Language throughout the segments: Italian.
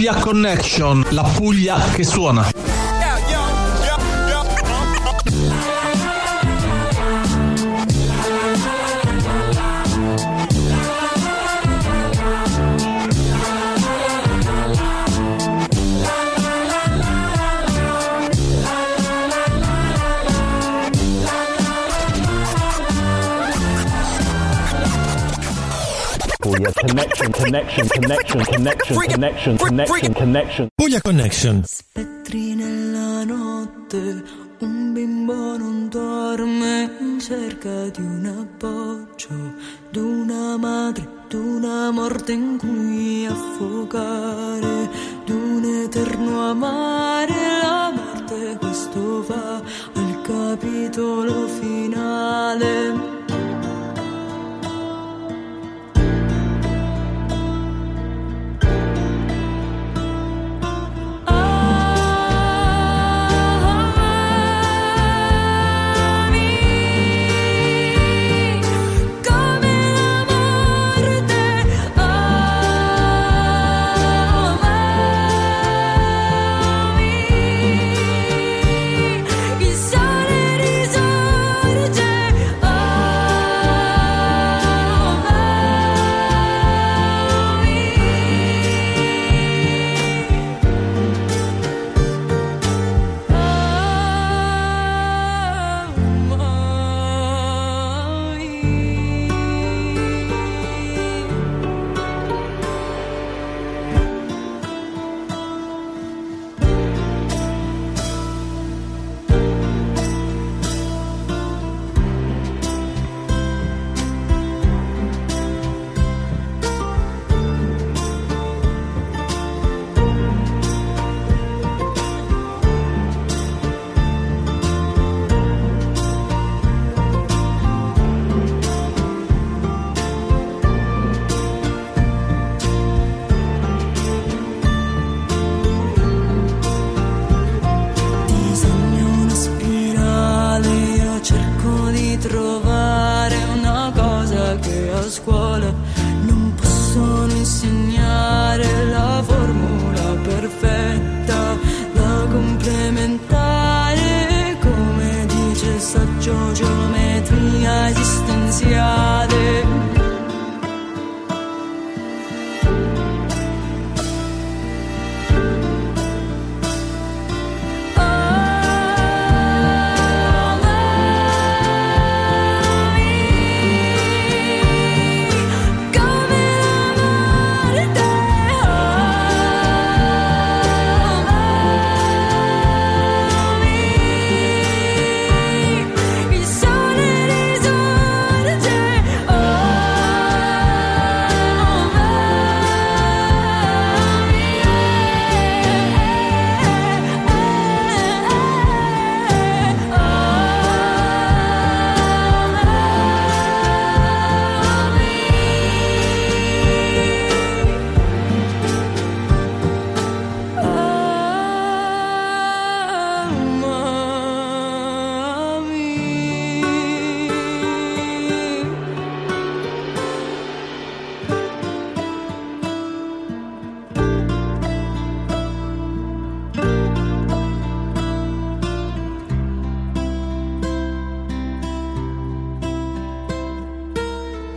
Puglia Connection, la Puglia che suona. Puglia connection, connection, connection, connection, connection, connection, connection. Puglia Connection. Spettri nella notte, un bimbo non dorme in cerca di un appoggio, d'una madre, d'una morte in cui affogare, d'un eterno amare. La morte questo va al capitolo finale.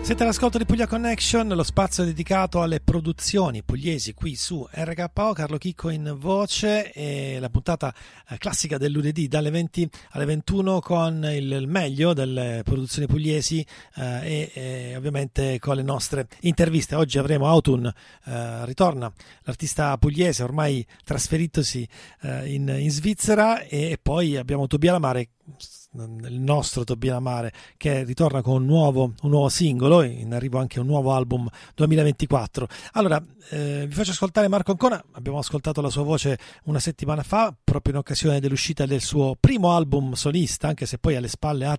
Siete all'ascolto di Puglia Connection, lo spazio dedicato alle produzioni pugliesi qui su RKO, Carlo Chicco in voce e la puntata eh, classica del lunedì dalle 20 alle 21 con il, meglio delle produzioni pugliesi eh, e, e ovviamente con le nostre interviste. Oggi avremo Autun, eh, ritorna l'artista pugliese ormai trasferitosi eh, in, in Svizzera e poi abbiamo Tobia Lamare il nostro Tobia Mare che ritorna con un nuovo, un nuovo singolo in arrivo anche un nuovo album 2024 allora eh, vi faccio ascoltare Marco Ancona. Abbiamo ascoltato la sua voce una settimana fa proprio in occasione dell'uscita del suo primo album solista anche se poi alle spalle ha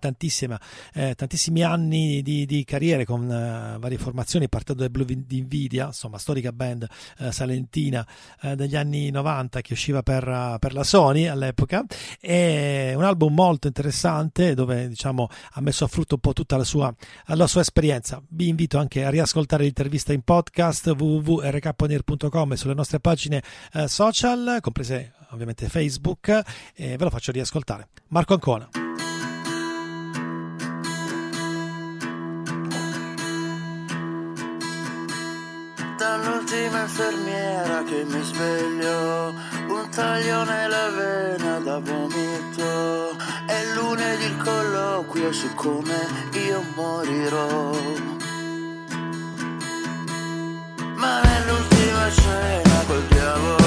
eh, tantissimi anni di, di carriere con eh, varie formazioni partendo dai Blue di Nvidia insomma storica band eh, salentina eh, degli anni 90 che usciva per, per la Sony all'epoca. E un album molto interessante dove diciamo ha messo a frutto un po' tutta la sua, la sua esperienza. Vi invito anche a riascoltare l'intervista in podcast www.rkponier.com e sulle nostre pagine eh, social, comprese ovviamente Facebook, e ve lo faccio riascoltare. Marco Ancona. Dall'ultima infermiera che mi sveglio, taglio nella vena da vomito. È lunedì il colloquio su come io morirò. Ma nell'ultima cena col diavolo,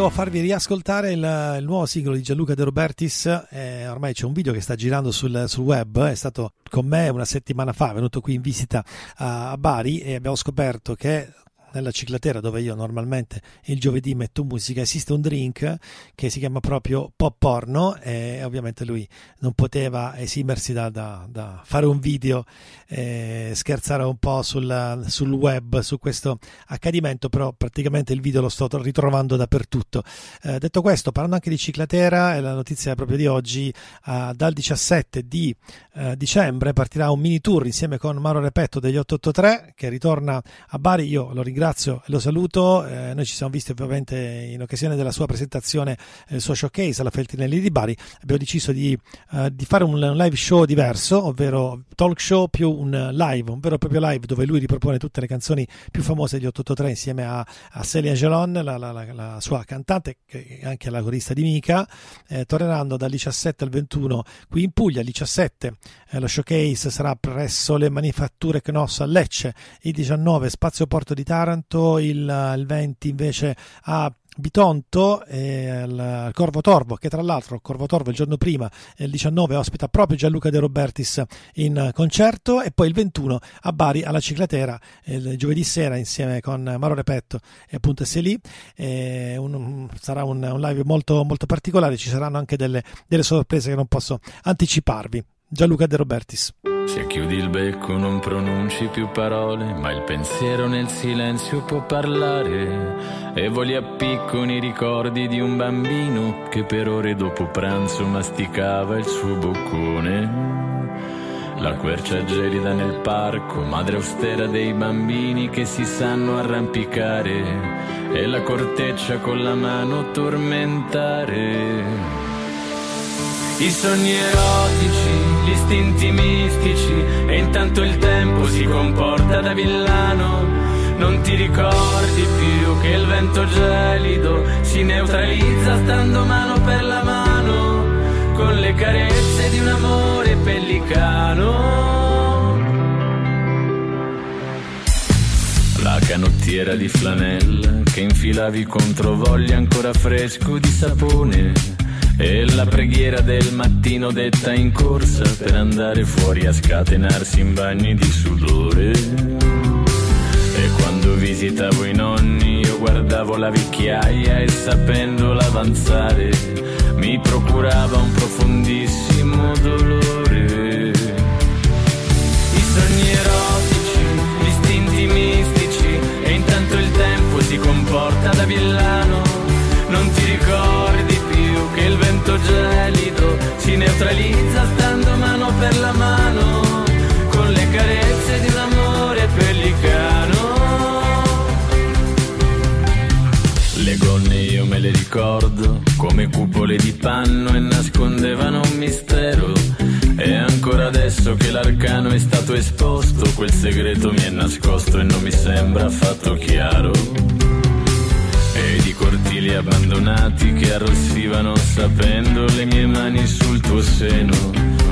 volevo farvi riascoltare il, il nuovo singolo di Gianluca De Robertis. Eh, ormai c'è un video che sta girando sul, sul web. È stato con me una settimana fa, è venuto qui in visita a, a Bari e abbiamo scoperto che nella ciclatera dove io normalmente il giovedì metto musica esiste un drink che si chiama proprio pop porno e ovviamente lui non poteva esimersi da, da- da fare un video e scherzare un po' sul, sul web su questo accadimento però praticamente il video lo sto ritrovando dappertutto. Eh, detto questo parlando anche di ciclatera è la notizia proprio di oggi eh, dal 17 di eh, dicembre partirà un mini tour insieme con Mauro Repetto degli 883 che ritorna a Bari. Io lo ringrazio e lo saluto. Eh, noi ci siamo visti ovviamente in occasione della sua presentazione eh, suo showcase alla Feltrinelli di Bari. Abbiamo deciso di, eh, di fare un, live show diverso ovvero talk show più un live un vero e proprio live dove lui ripropone tutte le canzoni più famose degli 883 insieme a, a Celia Gelon la, la- la- la sua cantante è anche la corista di Mica. Eh, torneranno dal 17 al 21 qui in Puglia il 17 eh, lo showcase sarà presso le manifatture Knoss a Lecce il 19 Spazio Porto di Taranto il, il 20 invece a Bitonto e al Corvo Torvo che tra l'altro Corvo Torvo il giorno prima il 19 ospita proprio Gianluca De Robertis in concerto e poi il 21 a Bari alla Ciclatera il giovedì sera insieme con Maro Repetto e appunto un- sarà un, un live molto, molto particolare ci saranno anche delle, delle sorprese che non posso anticiparvi Gianluca De Robertis Se chiudi il becco non pronunci più parole, ma il pensiero nel silenzio può parlare. E voli a piccoli ricordi di un bambino che per ore dopo pranzo masticava il suo boccone. La quercia gelida nel parco, madre austera dei bambini che si sanno arrampicare. E la corteccia con la mano tormentare. I sogni erotici, istinti mistici e intanto il tempo si comporta da villano. Non ti ricordi più che il vento gelido si neutralizza stando mano per la mano con le carezze di un amore pellicano. La canottiera di flanella che infilavi contro voglia ancora fresco di sapone. E la preghiera del mattino detta in corsa per andare fuori a scatenarsi in bagni di sudore. E quando visitavo i nonni io guardavo la vecchiaia e sapendola avanzare mi procurava un profondissimo dolore. I sogni erotici, gli istinti mistici e intanto il tempo si comporta da villano. Vento gelido si neutralizza stando mano per la mano con le carezze di un amore pellicano. Le gonne io me le ricordo come cupole di panno e nascondevano un mistero. E ancora adesso che l'arcano è stato esposto, quel segreto mi è nascosto e non mi sembra affatto chiaro. Di cortili abbandonati che arrossivano sapendo le mie mani sul tuo seno.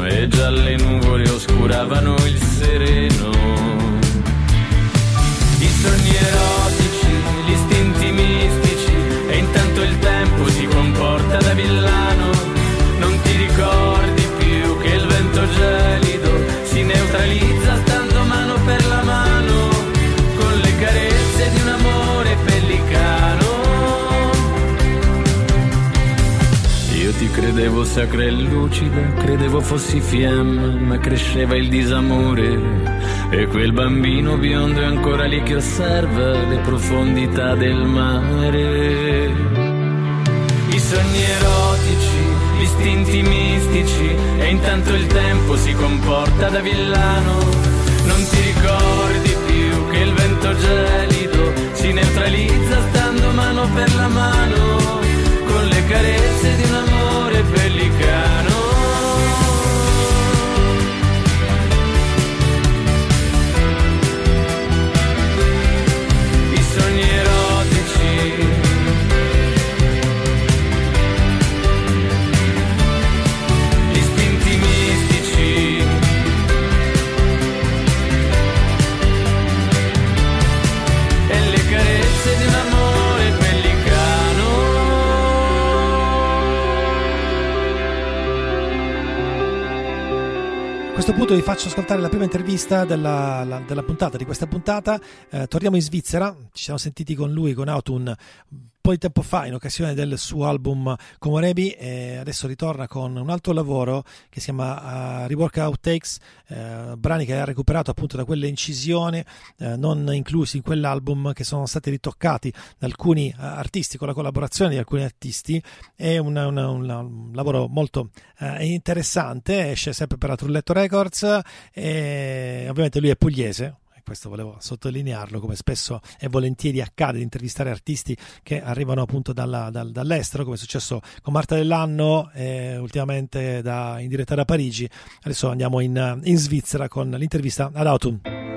E già le nuvole oscuravano il sereno. Ti credevo sacra e lucida, credevo fossi fiamma, ma cresceva il disamore. E quel bambino biondo è ancora lì che osserva le profondità del mare. I sogni erotici, gli istinti mistici, e intanto il tempo si comporta da villano. Non ti ricordi più che il vento gelido si neutralizza stando mano per la mano con le carezze di un amore questo punto vi faccio ascoltare la prima intervista della, la- della puntata, di questa puntata. Eh, torniamo in Svizzera, ci siamo sentiti con lui, con Autun, un po' di tempo fa in occasione del suo album Komorebi e adesso ritorna con un altro lavoro che si chiama uh, Rework Outtakes, eh, brani che ha recuperato appunto da quelle incisioni eh, non inclusi in quell'album che sono stati ritoccati da alcuni eh, artisti con la collaborazione di alcuni artisti. È una- una- una- un lavoro molto eh, interessante, esce sempre per la Trulletto Records e ovviamente lui è pugliese. Questo volevo sottolinearlo, come spesso e volentieri accade di intervistare artisti che arrivano appunto dalla- dal- dall'estero, come è successo con Marta Dell'Anno e ultimamente da- in diretta da Parigi. Adesso andiamo in, in Svizzera con l'intervista ad Autumn.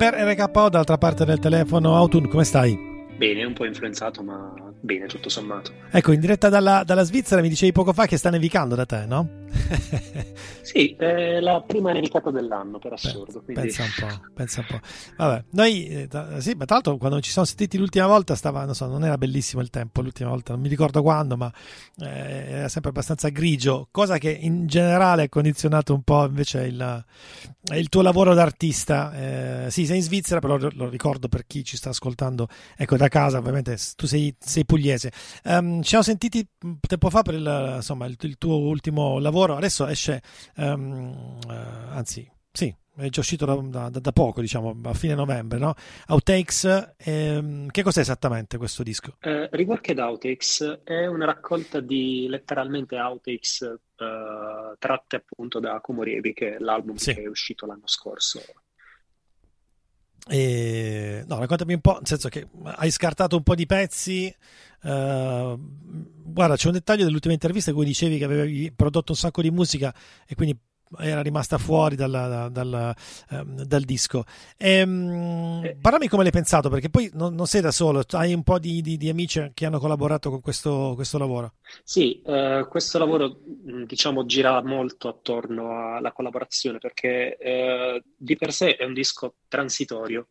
Per RKO dall'altra parte del telefono, Autun, come stai? Bene, un po' influenzato, ma bene, tutto sommato. Ecco, in diretta dalla, dalla Svizzera mi dicevi poco fa che sta nevicando da te, no? Sì, è la prima nevicata dell'anno, per assurdo. Quindi... Pensa un po', pensa un po'. Vabbè, noi, eh, sì, ma tra l'altro quando ci siamo sentiti l'ultima volta stava, non so, non era bellissimo il tempo l'ultima volta, non mi ricordo quando, ma eh, era sempre abbastanza grigio, cosa che in generale ha condizionato un po' invece il, il tuo lavoro d'artista. Eh, sì, sei in Svizzera, però lo, lo ricordo per chi ci sta ascoltando, ecco, da casa, ovviamente tu sei, sei pugliese. Ehm, ci siamo sentiti tempo fa per il, insomma, il, il tuo ultimo lavoro, adesso esce, ehm, eh, anzi, sì, è già uscito da, da- da poco, diciamo, a fine novembre, no? Outtakes, ehm, che cos'è esattamente questo disco? Eh, Reworked Outtakes è una raccolta di letteralmente outtakes eh, tratte appunto da Komorebi, che è l'album Sì. che è uscito l'anno scorso. E, no, raccontami un po', nel senso che hai scartato un po' di pezzi. eh, guarda, c'è un dettaglio dell'ultima intervista in cui dicevi che avevi prodotto un sacco di musica e quindi era rimasta fuori dalla- dal, ehm, dal disco. Ehm, parlami come l'hai pensato, perché poi non, non sei da solo, hai un po' di, di- di amici che hanno collaborato con questo, questo lavoro. Sì, eh, questo lavoro diciamo gira molto attorno alla collaborazione perché eh, di per sé è un disco transitorio,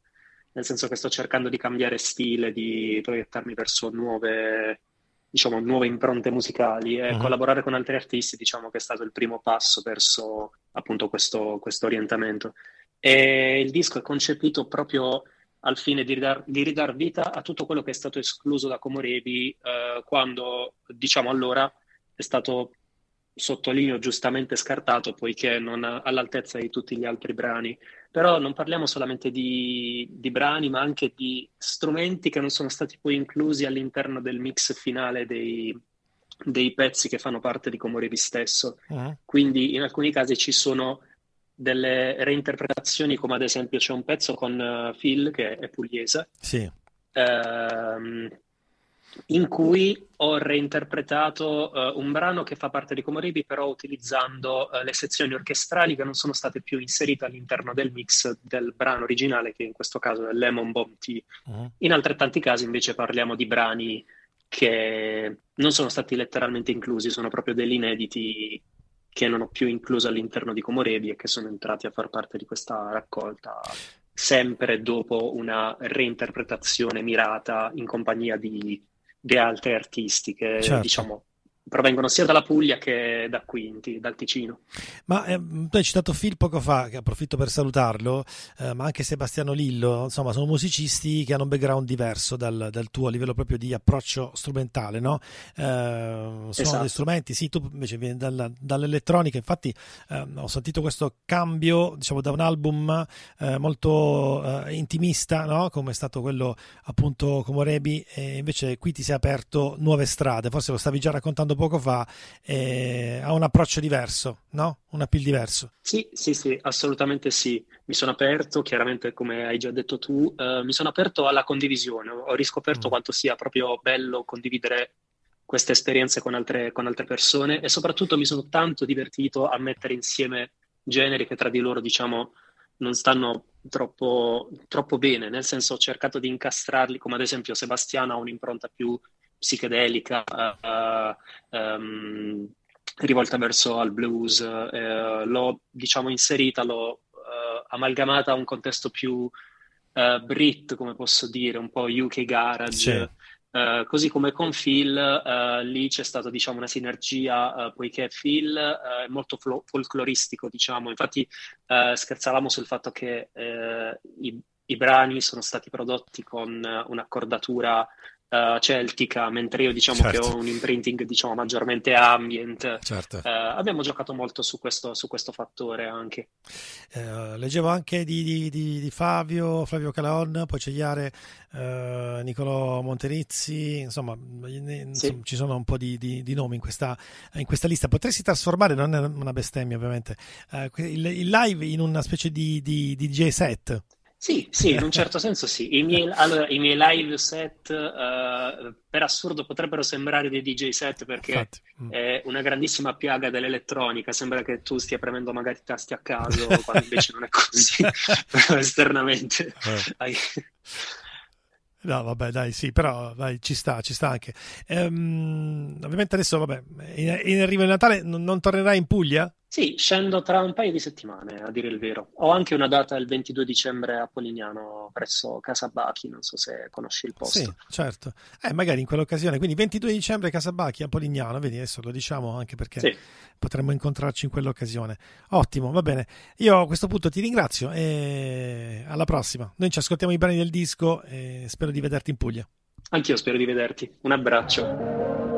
nel senso che sto cercando di cambiare stile, di proiettarmi verso nuove, diciamo, nuove impronte musicali e Mhm. collaborare con altri artisti, diciamo che è stato il primo passo verso appunto questo, questo orientamento. E il disco è concepito proprio al fine di ridar, di ridar vita a tutto quello che è stato escluso da Komorebi eh, quando, diciamo allora, è stato sottolineo giustamente scartato poiché non all'altezza di tutti gli altri brani. Però non parliamo solamente di, di brani, ma anche di strumenti che non sono stati poi inclusi all'interno del mix finale dei, dei pezzi che fanno parte di Comorevi stesso. Mhm. Quindi in alcuni casi ci sono delle reinterpretazioni, come ad esempio c'è un pezzo con eh, Phil che è pugliese, Sì. ehm, in cui ho reinterpretato eh, un brano che fa parte di Comoribi, però utilizzando eh, le sezioni orchestrali che non sono state più inserite all'interno del mix del brano originale, che in questo caso è Lemon Bomb Tea. Mhm. In altrettanti casi invece parliamo di brani che non sono stati letteralmente inclusi, sono proprio degli inediti che non ho più incluso all'interno di Comorebi e che sono entrati a far parte di questa raccolta, sempre dopo una reinterpretazione mirata in compagnia di, di altri artisti che Certo. diciamo provengono sia dalla Puglia che da Quinti, dal Ticino. Ma eh, tu hai citato Phil poco fa, che approfitto per salutarlo, eh, ma anche Sebastiano Lillo, insomma, sono musicisti che hanno un background diverso dal, dal tuo a livello proprio di approccio strumentale, no? Eh, sono Esatto. degli strumenti, sì, tu invece vieni dalla- dall'elettronica, infatti eh, ho sentito questo cambio, diciamo, da un album eh, molto eh, intimista, no? Come è stato quello appunto Comorebi, e invece qui ti sei aperto nuove strade, forse lo stavi già raccontando poco fa, e ha un approccio diverso, no? Un appeal diverso. Sì, sì, sì, assolutamente sì. Mi sono aperto, chiaramente come hai già detto tu, eh, mi sono aperto alla condivisione. Ho riscoperto Mm. quanto sia proprio bello condividere queste esperienze con altre, con altre persone e soprattutto mi sono tanto divertito a mettere insieme generi che tra di loro, diciamo, non stanno troppo, troppo bene, nel senso ho cercato di incastrarli, come ad esempio Sebastiano ha un'impronta più psichedelica, eh, ehm, rivolta verso al blues, eh, l'ho diciamo inserita, l'ho amalgamata a un contesto più Brit, come posso dire, un po' UK garage. Sì. Eh, così come con Phil, eh, lì c'è stata diciamo una sinergia, eh, poiché Phil è molto flo- folcloristico, diciamo. Infatti scherzavamo sul fatto che i, i brani sono stati prodotti con un'accordatura eh, celtica, mentre io diciamo Certo. che ho un imprinting diciamo maggiormente ambient. Certo. Eh, abbiamo giocato molto su questo, su questo fattore anche. Eh, leggevo anche di, di- di- di Fabio, Flavio Calaon, poi c'è Iare, Nicolò Monterizzi, insomma, insomma, ci sono un po' di, di- di nomi in questa, in questa lista. Potresti trasformare, non è una bestemmia ovviamente, il, il live in una specie di DJ set. Sì, sì, in un certo senso sì. I miei, allora, i miei live set, eh, per assurdo, potrebbero sembrare dei DJ set perché Infatti, mm. è una grandissima piaga dell'elettronica. Sembra che tu stia premendo magari tasti a caso, quando invece non è così, esternamente. Eh. No, vabbè, dai, sì, però dai, ci sta, ci sta anche. Ehm, ovviamente adesso, vabbè, in, in arrivo il Natale non, non tornerai in Puglia? Sì, scendo tra un paio di settimane, a dire il vero. Ho anche una data il 22 dicembre a Polignano, presso Casa Bachi, non so se conosci il posto. Sì, certo. Eh, magari in quell'occasione. Quindi 22 dicembre Casabacchi a Polignano, vedi, adesso lo diciamo anche perché Sì. potremmo incontrarci in quell'occasione. Ottimo, va bene. Io a questo punto ti ringrazio e alla prossima. Noi ci ascoltiamo i brani del disco e spero di vederti in Puglia. Anch'io spero di vederti. Un abbraccio.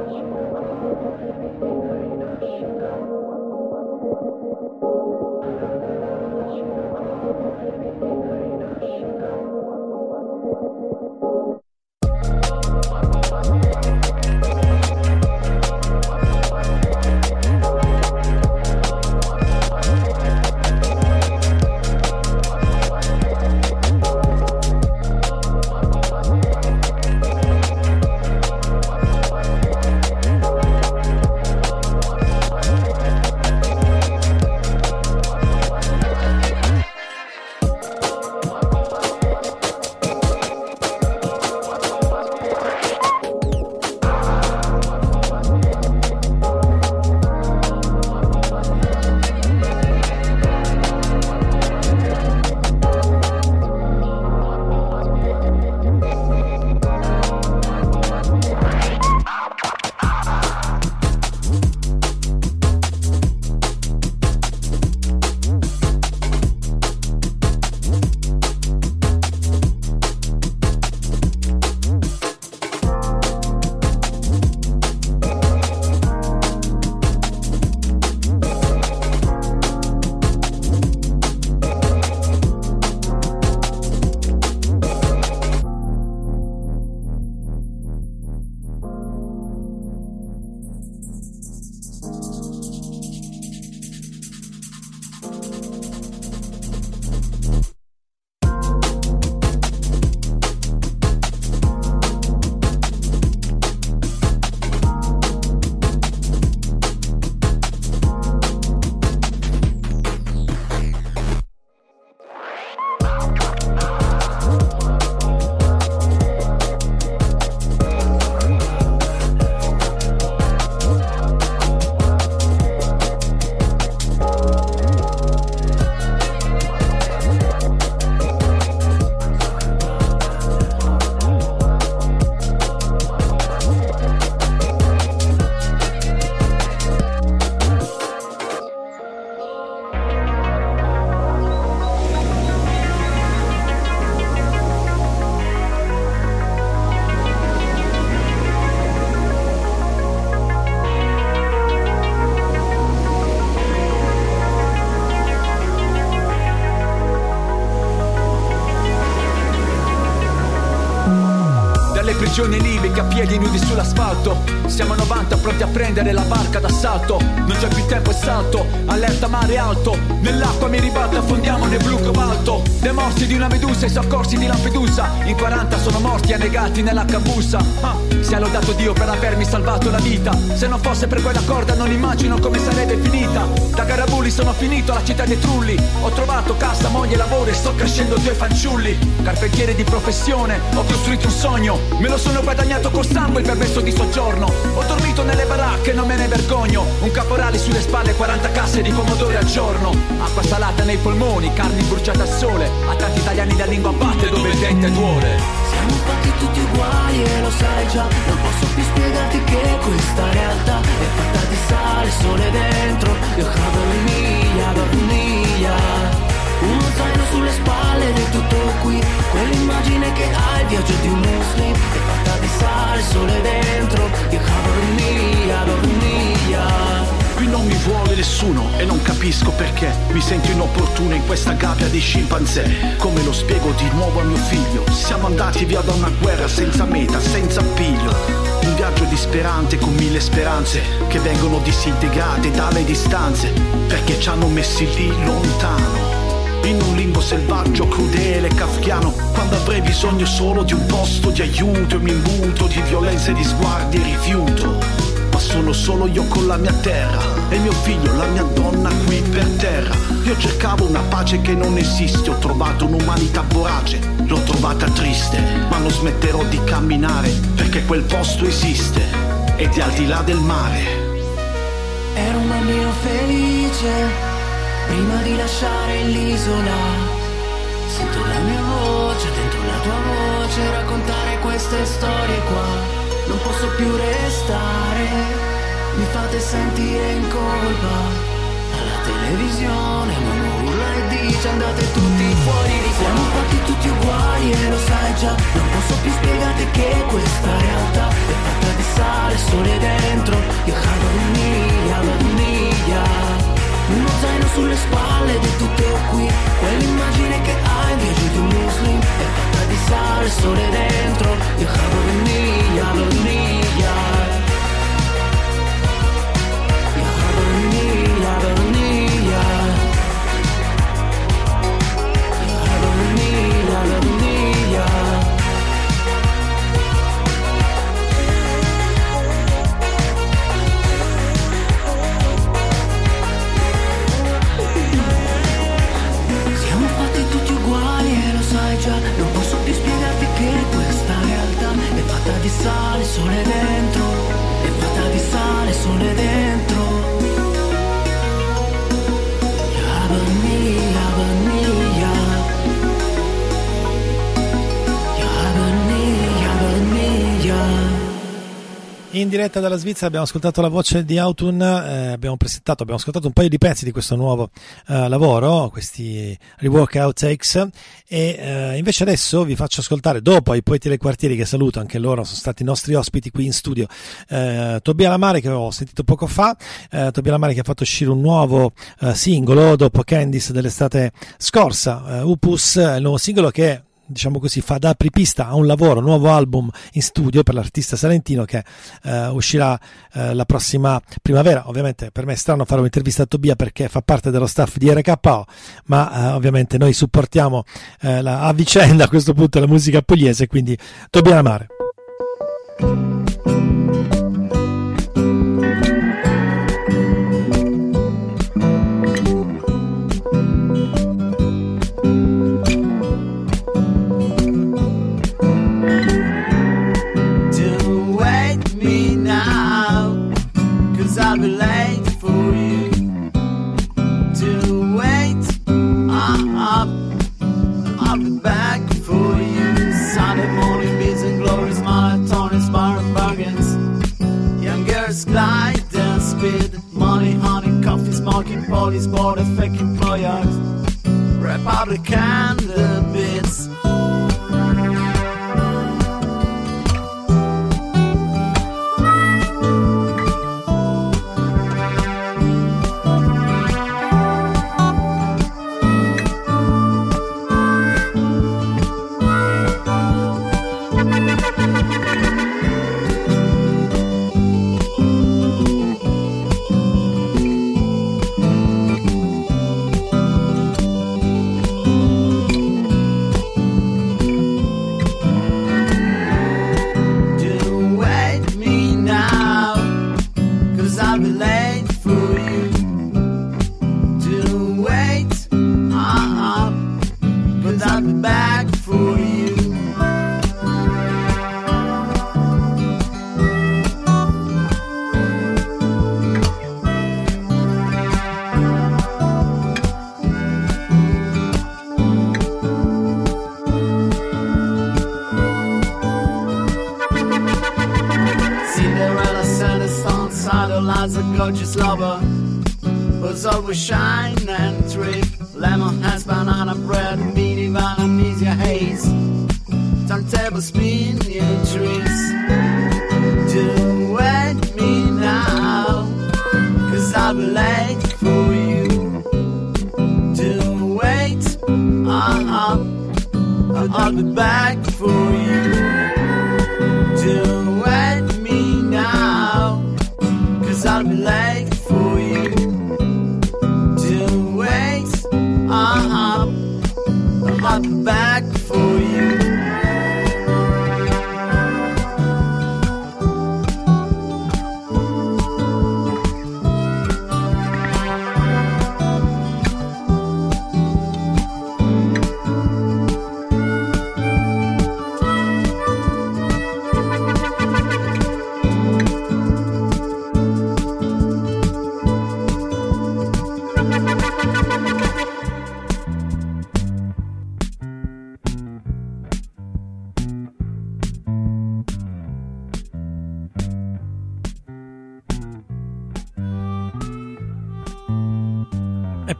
Se per quella corda non immagino come sarebbe finita. Da Garabulli sono finito alla città dei trulli. Ho trovato casa, moglie, lavoro e sto crescendo due fanciulli. Carpentiere di professione, ho costruito un sogno. Me lo sono guadagnato col sangue il permesso di soggiorno. Ho dormito nelle baracche, non me ne vergogno. Un caporale sulle spalle, 40 casse di pomodori al giorno. Acqua salata nei polmoni, carni bruciate al sole. A tanti italiani da lingua batte dove il dente duole. Siamo fatti tutti uguali e lo sai già Non posso spiegarti che questa realtà È fatta di sale, sole dentro. Io cado miglia, miglia Uno zaino sulle spalle è tutto qui. Quell'immagine che hai, il viaggio di un muslim È fatta di sale, sole dentro. Io cado miglia, miglia Qui non mi vuole nessuno e non capisco perché Mi sento inopportuno in questa gabbia di scimpanzé. Come lo spiego di nuovo a mio figlio Siamo andati via da una guerra senza meta, senza viaggio disperante con mille speranze Che vengono disintegrate dalle distanze Perché ci hanno messi lì lontano in un limbo selvaggio, crudele, kafkiano Quando avrei bisogno solo di un posto di aiuto E mi imbuto di violenze, di sguardi e rifiuto sono solo io con la mia terra e mio figlio, la mia donna qui per terra. Io cercavo una pace che non esiste, ho trovato un'umanità vorace, l'ho trovata triste, ma non smetterò di camminare perché quel posto esiste ed è al di là del mare. Ero un bambino felice prima di lasciare l'isola. Sento la mia voce dentro la tua voce raccontare queste storie qua. Non posso più restare, mi fate sentire in colpa. Alla televisione uno urla e dice andate tutti fuori di qua. Siamo fatti tutti uguali e lo sai già, non posso più spiegarti che questa realtà è fatta di sale, sole dentro. Io cado miglia, miglia. Uno zaino sulle spalle ed è tutto qui. Quell'immagine che hai, viaggio di un muslim. È fatta di sale, sole dentro. Io cado in miglia, In diretta dalla Svizzera abbiamo ascoltato la voce di Autun, eh, abbiamo presentato, abbiamo ascoltato un paio di pezzi di questo nuovo eh, lavoro, questi rework outtakes e eh, invece adesso vi faccio ascoltare, dopo i Poeti del Quartieri che saluto, anche loro sono stati i nostri ospiti qui in studio, eh, Tobia Lamare che ho sentito poco fa, eh, Tobia Lamare che ha fatto uscire un nuovo eh, singolo dopo Candice dell'estate scorsa, Upus, il nuovo singolo che diciamo così, fa da apripista a un lavoro, un nuovo album in studio per l'artista salentino che eh, uscirà eh, la prossima primavera. Ovviamente per me è strano fare un'intervista a Tobia perché fa parte dello staff di RKO, ma eh, ovviamente noi supportiamo eh, la, a vicenda a questo punto la musica pugliese, quindi Tobia Lamare. Glide, dance, speed. Money, honey, coffee's smoking Police, border, fake employers Republican the my back.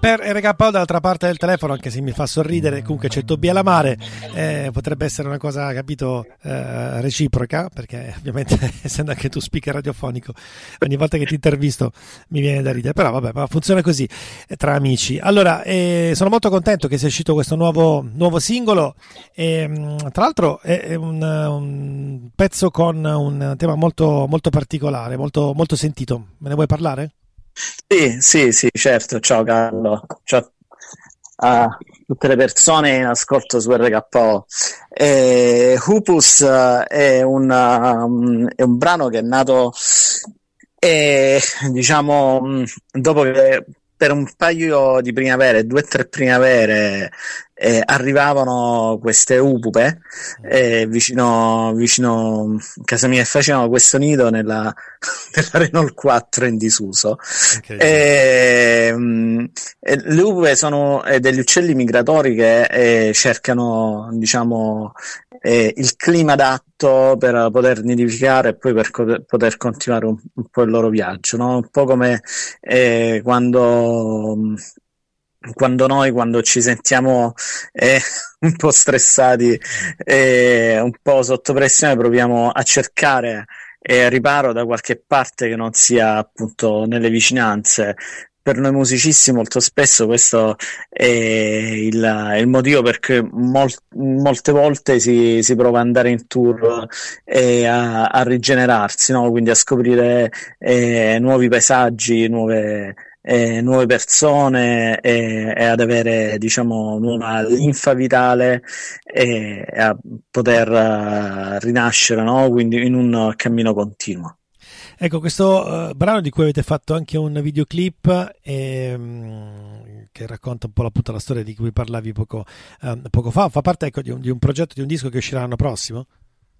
Per RKO dall'altra parte del telefono, anche se mi fa sorridere, comunque c'è Tobia Lamare, eh, potrebbe essere una cosa, capito, eh, reciproca, perché ovviamente essendo anche tu speaker radiofonico, ogni volta che ti intervisto mi viene da ridere, però vabbè, ma funziona così eh, tra amici. Allora, eh, sono molto contento che sia uscito questo nuovo, nuovo singolo, e, mh, tra l'altro è, è un, un pezzo con un tema molto, molto particolare, molto, molto sentito. Me ne vuoi parlare? Sì, sì, sì, certo. Ciao Carlo, ciao a tutte le persone in ascolto su RKO. Eh, Hupus eh, è un, um, è un brano che è nato, eh, diciamo, mh, dopo che per un paio di primavere, due o tre primavere, eh, arrivavano queste upupe eh, vicino, vicino a casa mia e facevano questo nido nella, nella Renault 4 in disuso. E, mh, e le upupe sono eh, degli uccelli migratori che eh, cercano, diciamo, eh, il clima adatto per poter nidificare e poi per co- poter continuare un, un po' il loro viaggio, no? Un po' come eh, quando quando noi, quando ci sentiamo eh, un po' stressati e un po' sotto pressione, proviamo a cercare eh, riparo da qualche parte che non sia appunto nelle vicinanze. Per noi musicisti molto spesso questo è il, il motivo per cui mol- molte volte si, si prova ad andare in tour e a, a rigenerarsi, no? quindi a scoprire eh, nuovi paesaggi, nuove, eh, nuove persone e, e ad avere diciamo nuova linfa vitale e, e a poter uh, rinascere no? quindi in un cammino continuo. Ecco, questo uh, brano di cui avete fatto anche un videoclip ehm, che racconta un po' appunto la storia di cui parlavi poco, um, poco fa, fa parte ecco, di, un, di un progetto, di un disco che uscirà l'anno prossimo?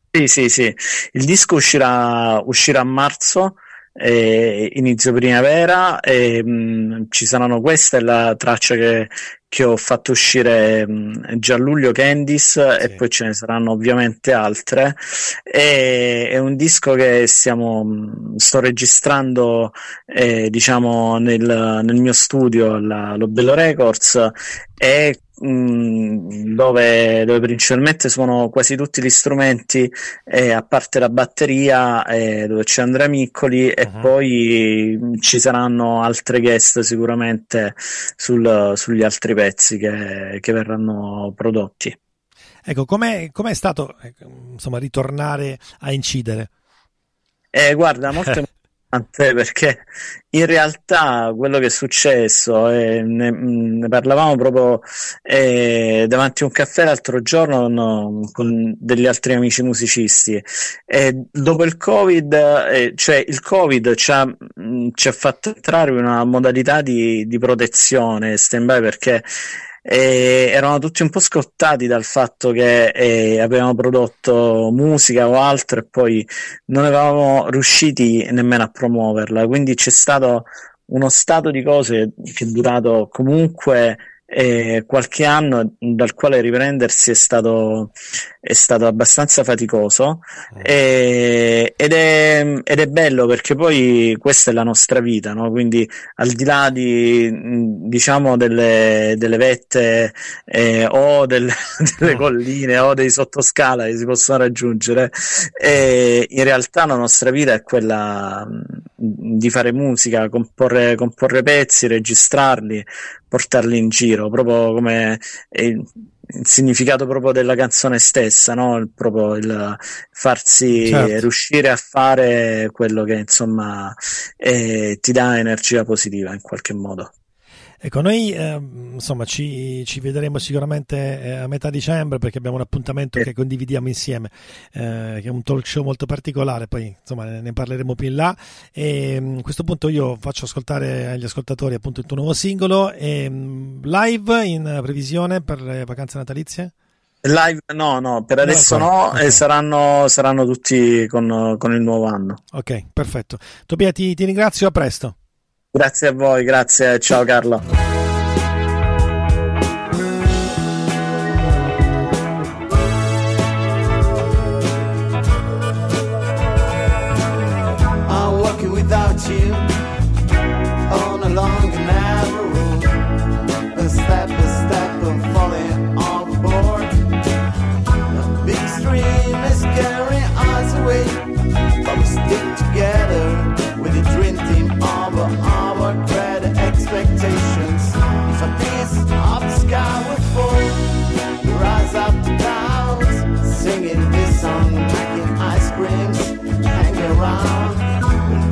Sì, sì, sì. Il disco uscirà, uscirà a marzo eh, inizio primavera e mh, ci saranno questa è la traccia che, che ho fatto uscire mh, già a luglio Candice e poi ce ne saranno ovviamente altre. E, è un disco che stiamo mh, sto registrando eh, diciamo nel, nel mio studio alla Lobello Records e mh, dove, dove principalmente suono quasi tutti gli strumenti eh, a parte la batteria eh, dove c'è Andrea Miccoli e poi ci saranno altre guest sicuramente sul- sugli altri pezzi che, che verranno prodotti. Ecco, com'è, com'è stato ecco, insomma, ritornare a incidere? Eh, guarda, molto perché in realtà quello che è successo, eh, ne, ne parlavamo proprio eh, davanti a un caffè l'altro giorno no, con degli altri amici musicisti. E dopo il Covid, eh, cioè il Covid ci ha, mh, ci ha fatto entrare in una modalità di, di protezione stand-by perché e erano tutti un po' scottati dal fatto che eh, avevamo prodotto musica o altro e poi non avevamo riusciti nemmeno a promuoverla, quindi c'è stato uno stato di cose che è durato comunque eh, qualche anno dal quale riprendersi è stato, è stato abbastanza faticoso. E- ed, è, ed è bello perché poi questa è la nostra vita, no? quindi al di là di diciamo delle, delle vette eh, o del- delle colline o dei sottoscala che si possono raggiungere, eh, in realtà la nostra vita è quella di fare musica, comporre, comporre pezzi, registrarli, portarli in giro, proprio come è il, il significato proprio della canzone stessa, no? Il- proprio il farsi Certo. riuscire a fare quello che insomma eh, ti dà energia positiva in qualche modo. Ecco, noi eh, insomma ci, ci vedremo sicuramente eh, a metà dicembre perché abbiamo un appuntamento che condividiamo insieme, eh, che è un talk show molto particolare, poi insomma ne parleremo più in là. E mm, a questo punto io faccio ascoltare agli ascoltatori appunto il tuo nuovo singolo e mm, live in previsione per le vacanze natalizie? Live no, no, per No, adesso ancora. no, Ok. e saranno, saranno tutti con, con il nuovo anno. Ok, perfetto. Tobia ti, ti ringrazio, a presto. Grazie a voi, grazie, ciao Carlo. I'm walking without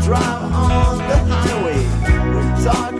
drive on the highway. We talk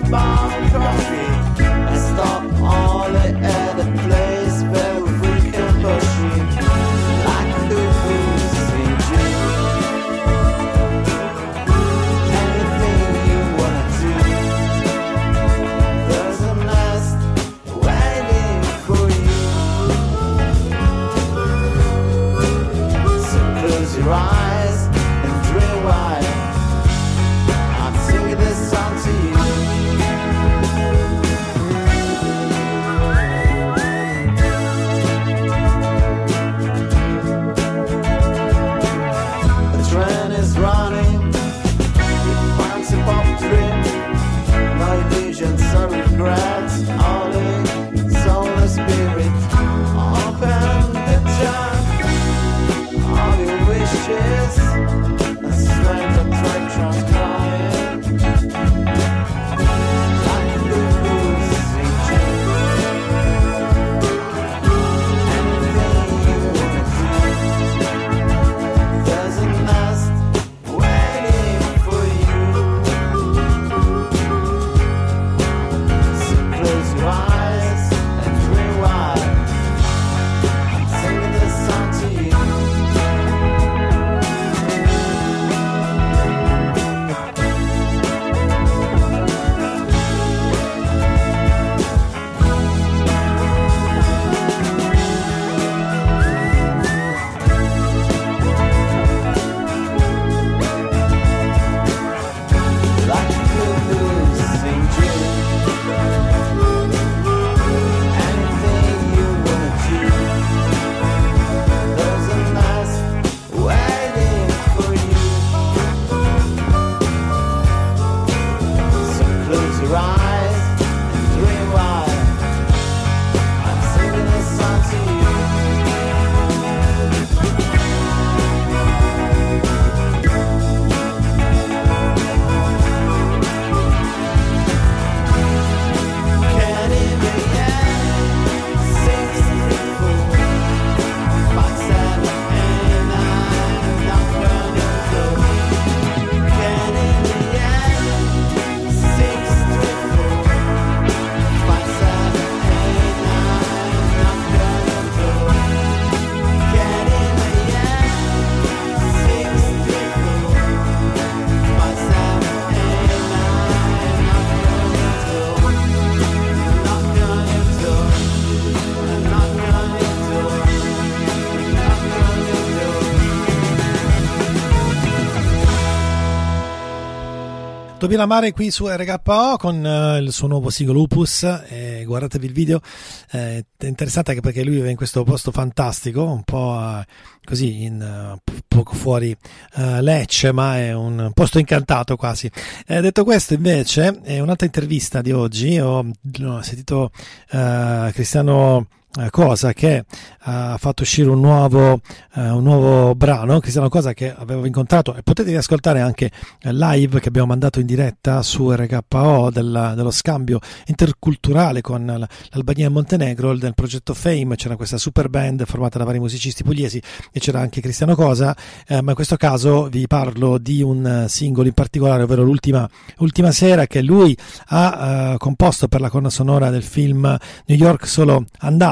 Dobbiamo amare qui su RKO con eh, il suo nuovo singolo Opus. eh, guardatevi il video, eh, è interessante anche perché lui vive in questo posto fantastico, un po' eh, così, in, eh, poco fuori eh, Lecce, ma è un posto incantato quasi. Detto questo, invece, è un'altra intervista di oggi. Ho, ho sentito Cristiano Cosa che ha fatto uscire un nuovo, eh, un nuovo brano, Cristiano Cosa che avevo incontrato e potete riascoltare anche eh, live che abbiamo mandato in diretta su RKO del- dello scambio interculturale con l'Albania e Montenegro del progetto Fame, c'era questa super band formata da vari musicisti pugliesi e c'era anche Cristiano Cosa, eh, ma in questo caso vi parlo di un eh, singolo in particolare, ovvero l'ultima, ultima sera che lui ha eh, composto per la colonna sonora del film New York solo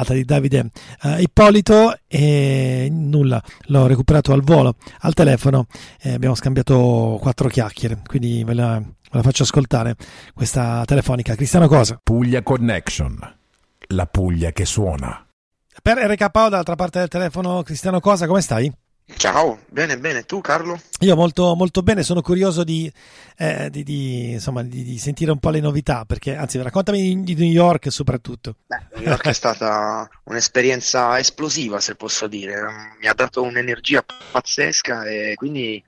andata di Davide eh, Ippolito e nulla, l'ho recuperato al volo al telefono e abbiamo scambiato quattro chiacchiere, quindi ve la, ve la faccio ascoltare questa telefonica. Cristiano Cosa. Puglia Connection, la Puglia che suona. Per RKO dall'altra parte del telefono Cristiano Cosa, come stai? Ciao, bene, bene. Tu, Carlo? Io molto, molto bene, sono curioso di, eh, di, di, insomma, di, sentire un po' le novità, perché anzi raccontami di New York soprattutto. New York è stata un'esperienza esplosiva, se posso dire. Mi ha dato un'energia pazzesca e quindi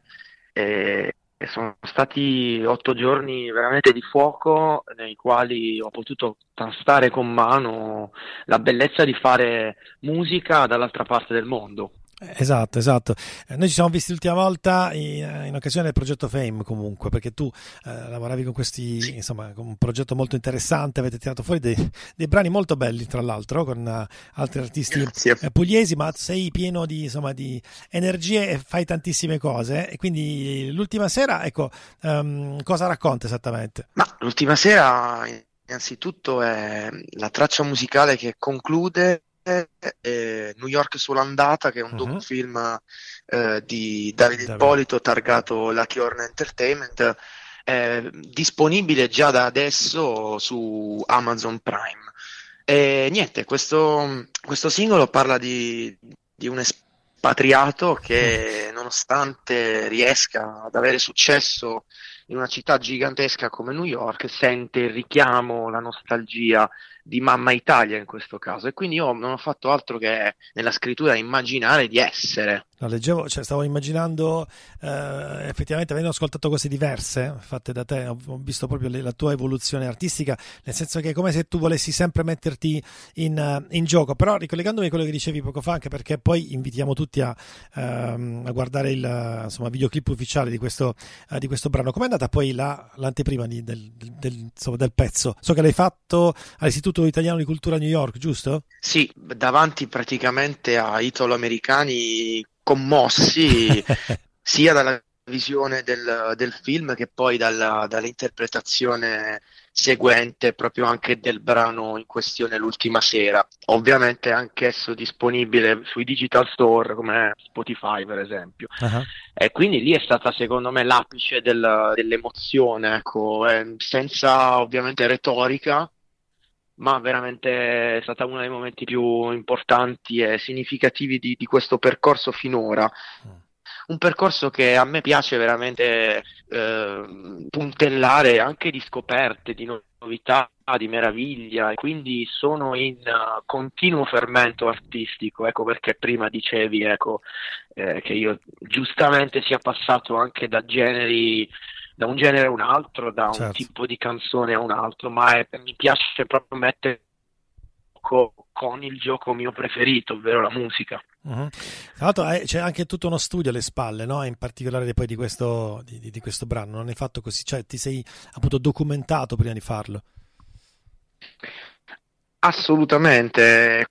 eh, sono stati otto giorni veramente di fuoco nei quali ho potuto tastare con mano la bellezza di fare musica dall'altra parte del mondo. Esatto, esatto. Eh, noi ci siamo visti l'ultima volta in, in occasione del progetto Fame comunque, perché tu eh, lavoravi con questi, insomma, con un progetto molto interessante, avete tirato fuori dei, dei brani molto belli, tra l'altro, con eh, altri artisti eh, pugliesi, ma sei pieno di, insomma, di energie e fai tantissime cose. E quindi l'ultima sera, ecco, ehm, cosa racconta esattamente? Ma l'ultima sera, innanzitutto, è la traccia musicale che conclude eh, New York sull'andata, che è un Mhm. docufilm eh, di Davide. Ippolito targato Lucky Horn Entertainment, è disponibile già da adesso su Amazon Prime. E niente, questo, questo singolo parla di, di un espatriato che nonostante riesca ad avere successo in una città gigantesca come New York, sente il richiamo, la nostalgia di mamma Italia in questo caso. E quindi io non ho fatto altro che nella scrittura immaginare di essere. No, leggevo, cioè, stavo immaginando, eh, effettivamente avendo ascoltato cose diverse fatte da te, ho, visto proprio le- la tua evoluzione artistica, nel senso che è come se tu volessi sempre metterti in, eh, in gioco, però ricollegandomi a quello che dicevi poco fa, anche perché poi invitiamo tutti a, ehm, a guardare il insomma, videoclip ufficiale di questo, eh, di questo brano, com'è andata poi la- l'anteprima di- del- del- insomma, del pezzo? So che l'hai fatto all'Istituto Italiano di Cultura New York, giusto? Sì, davanti praticamente a italo-americani commossi sia dalla visione del, del film che poi dalla, dall'interpretazione seguente proprio anche del brano in questione l'ultima sera. Ovviamente anch'esso disponibile sui digital store come Spotify per esempio. E quindi lì è stata secondo me l'apice del- dell'emozione, ecco, eh, senza ovviamente retorica, ma veramente è stata uno dei momenti più importanti e significativi di, di questo percorso finora. Un percorso che a me piace veramente eh, puntellare anche di scoperte, di novità, di meraviglia, e quindi sono in eh, continuo fermento artistico. Ecco perché prima dicevi ecco, eh, che io giustamente sia passato anche da generi da un genere a un altro, da un Certo. tipo di canzone a un altro, ma è- mi piace proprio mettere co- con il gioco mio preferito, ovvero la musica. Mhm. Tra l'altro eh, c'è anche tutto uno studio alle spalle, no? in particolare poi di questo, di, di- di questo brano. Non hai fatto così, cioè ti sei appunto documentato prima di farlo. Assolutamente.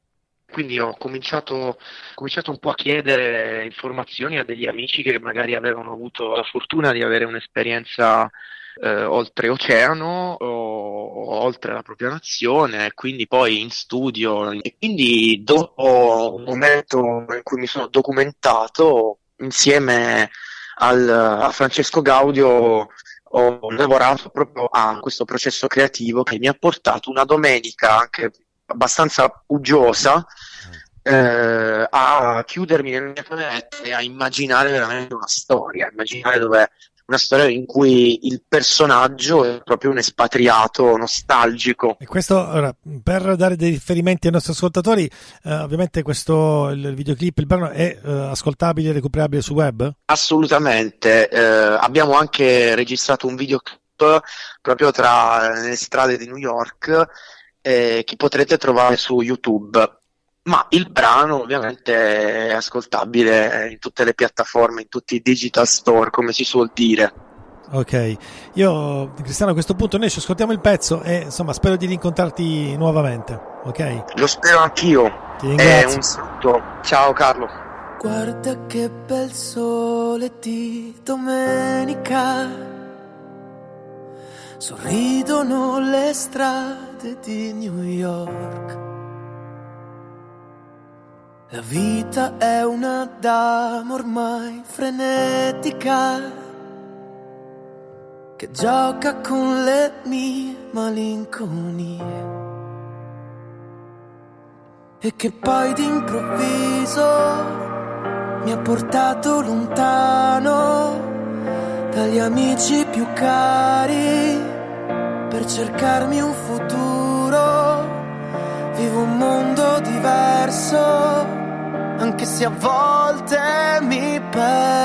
Quindi ho cominciato, cominciato un po' a chiedere informazioni a degli amici che magari avevano avuto la fortuna di avere un'esperienza eh, oltreoceano o, o oltre la propria nazione, quindi poi in studio. E quindi dopo un momento in cui mi sono documentato insieme al- a Francesco Gaudio ho lavorato proprio a questo processo creativo che mi ha portato una domenica anche abbastanza uggiosa eh, a chiudermi nella mia cameretta e a immaginare veramente una storia, immaginare dove una storia in cui il personaggio è proprio un espatriato nostalgico. E questo, ora, per dare dei riferimenti ai nostri ascoltatori, eh, ovviamente questo, il videoclip, il brano è eh, ascoltabile e recuperabile su web? Assolutamente, eh, abbiamo anche registrato un videoclip proprio tra le strade di New York eh, che potrete trovare su YouTube. Ma il brano ovviamente è ascoltabile in tutte le piattaforme, in tutti i digital store, come si suol dire. Ok, io Cristiano a questo punto noi ci ascoltiamo il pezzo e insomma spero di rincontrarti nuovamente, ok? Lo spero anch'io. Ti È ringrazio. un saluto. Ciao Carlo. Guarda che bel sole di domenica. Sorridono le strade di New York. La vita è una dama ormai frenetica che gioca con le mie malinconie e che poi d'improvviso mi ha portato lontano dagli amici più cari per cercarmi un futuro. Vivo un mondo diverso, anche se a volte mi perdo.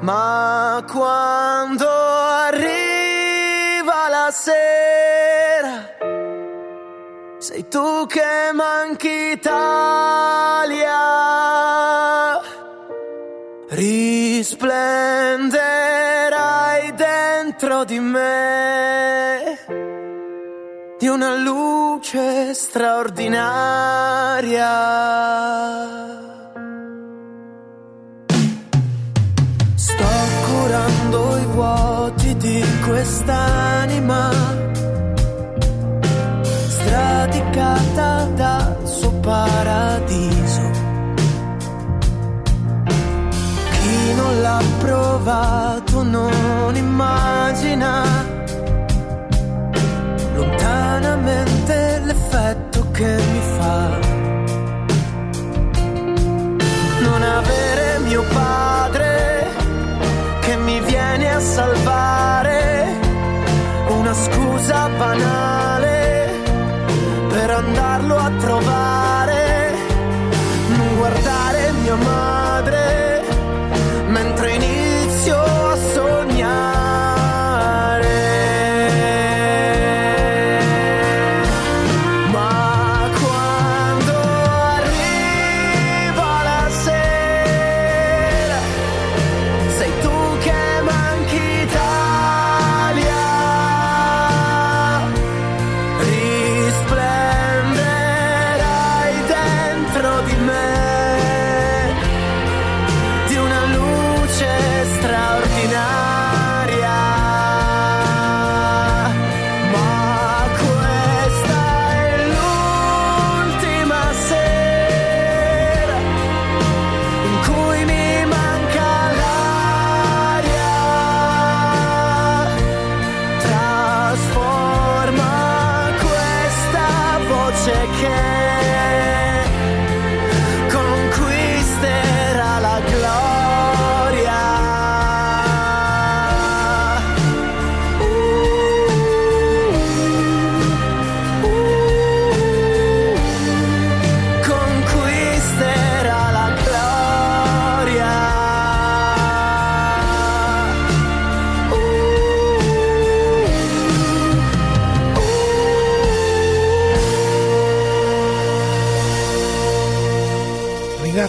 Ma quando arriva la sera, sei tu che manchi Italia. Risplenderai dentro di me di una luce straordinaria. Sto curando i vuoti di quest'anima sradicata dal suo paradiso. Non l'ha provato non immagina. Lontanamente l'effetto che mi fa. Non avere mio padre che mi viene a salvare, una scusa banale per andarlo a trovare, non guardare mia madre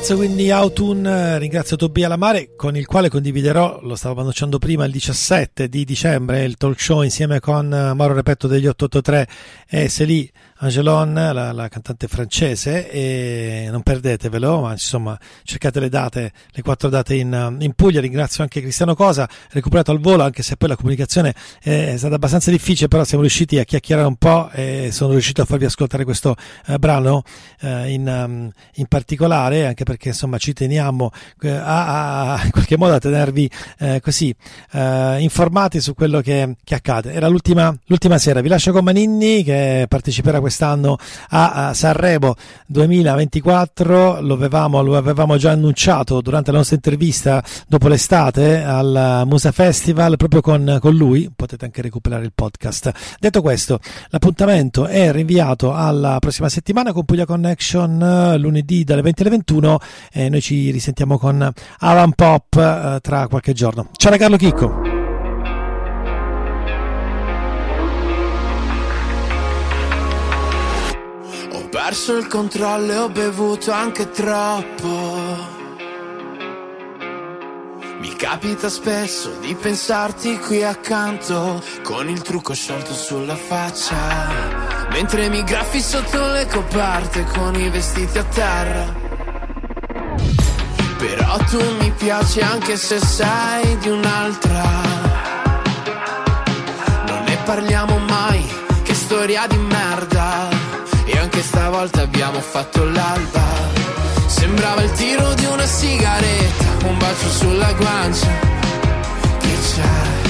Ringrazio quindi Autun, ringrazio Tobia Lamare con il quale condividerò, lo stavo annunciando prima, il 17 di dicembre il talk show insieme con eh, Mauro Repetto degli 883 e Célie Angelon, la, la cantante francese e non perdetevelo, ma insomma cercate le date, le quattro date in, in Puglia, ringrazio anche Cristiano Cosa, recuperato al volo anche se poi la comunicazione è stata abbastanza difficile, però siamo riusciti a chiacchierare un po' e sono riuscito a farvi ascoltare questo eh, brano eh, in, um, in particolare, anche perché insomma ci teniamo eh, a, a- in qualche modo a tenervi eh, così eh, informati su quello che, che accade. Era l'ultima, l'ultima sera. Vi lascio con Maninni che parteciperà quest'anno a, Sanremo 2024. Lo avevamo, lo avevamo già annunciato durante la nostra intervista dopo l'estate al Musa Festival proprio con, con lui. Potete anche recuperare il podcast. Detto questo, l'appuntamento è rinviato alla prossima settimana con Puglia Connection lunedì dalle 20 alle 21 e noi ci risentiamo con Alan Pop eh, tra qualche giorno. Ciao da Carlo Chicco. Perso il controllo e ho bevuto anche troppo. Mi capita spesso di pensarti qui accanto, con il trucco sciolto sulla faccia. Mentre mi graffi sotto le coperte con i vestiti a terra. Però tu mi piaci anche se sei di un'altra. Non ne parliamo mai, che storia di merda. E anche stavolta abbiamo fatto l'alba. Sembrava il tiro di una sigaretta, un bacio sulla guancia. Che c'è?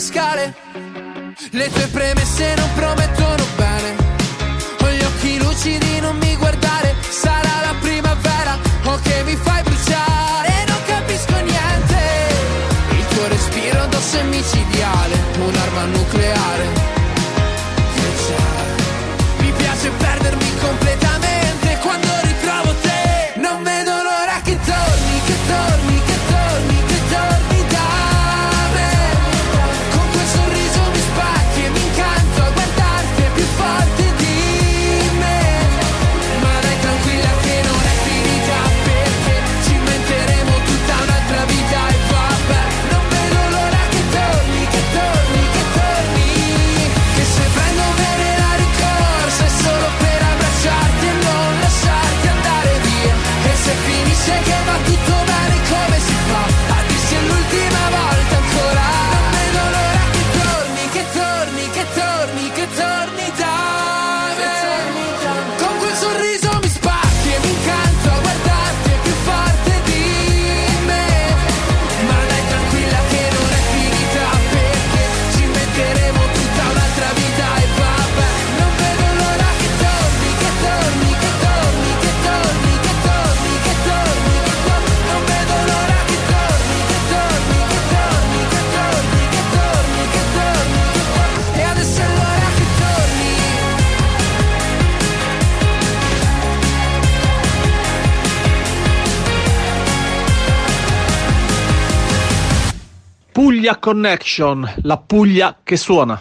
Sulle scale. Le tue premesse non promettono bene. Ho gli occhi lucidi, non mi guardare. Sarà la primavera o che mi fai bruciare. Non capisco niente. Il tuo respiro addosso è micidiale. Un'arma nucleare. Puglia Connection, la Puglia che suona.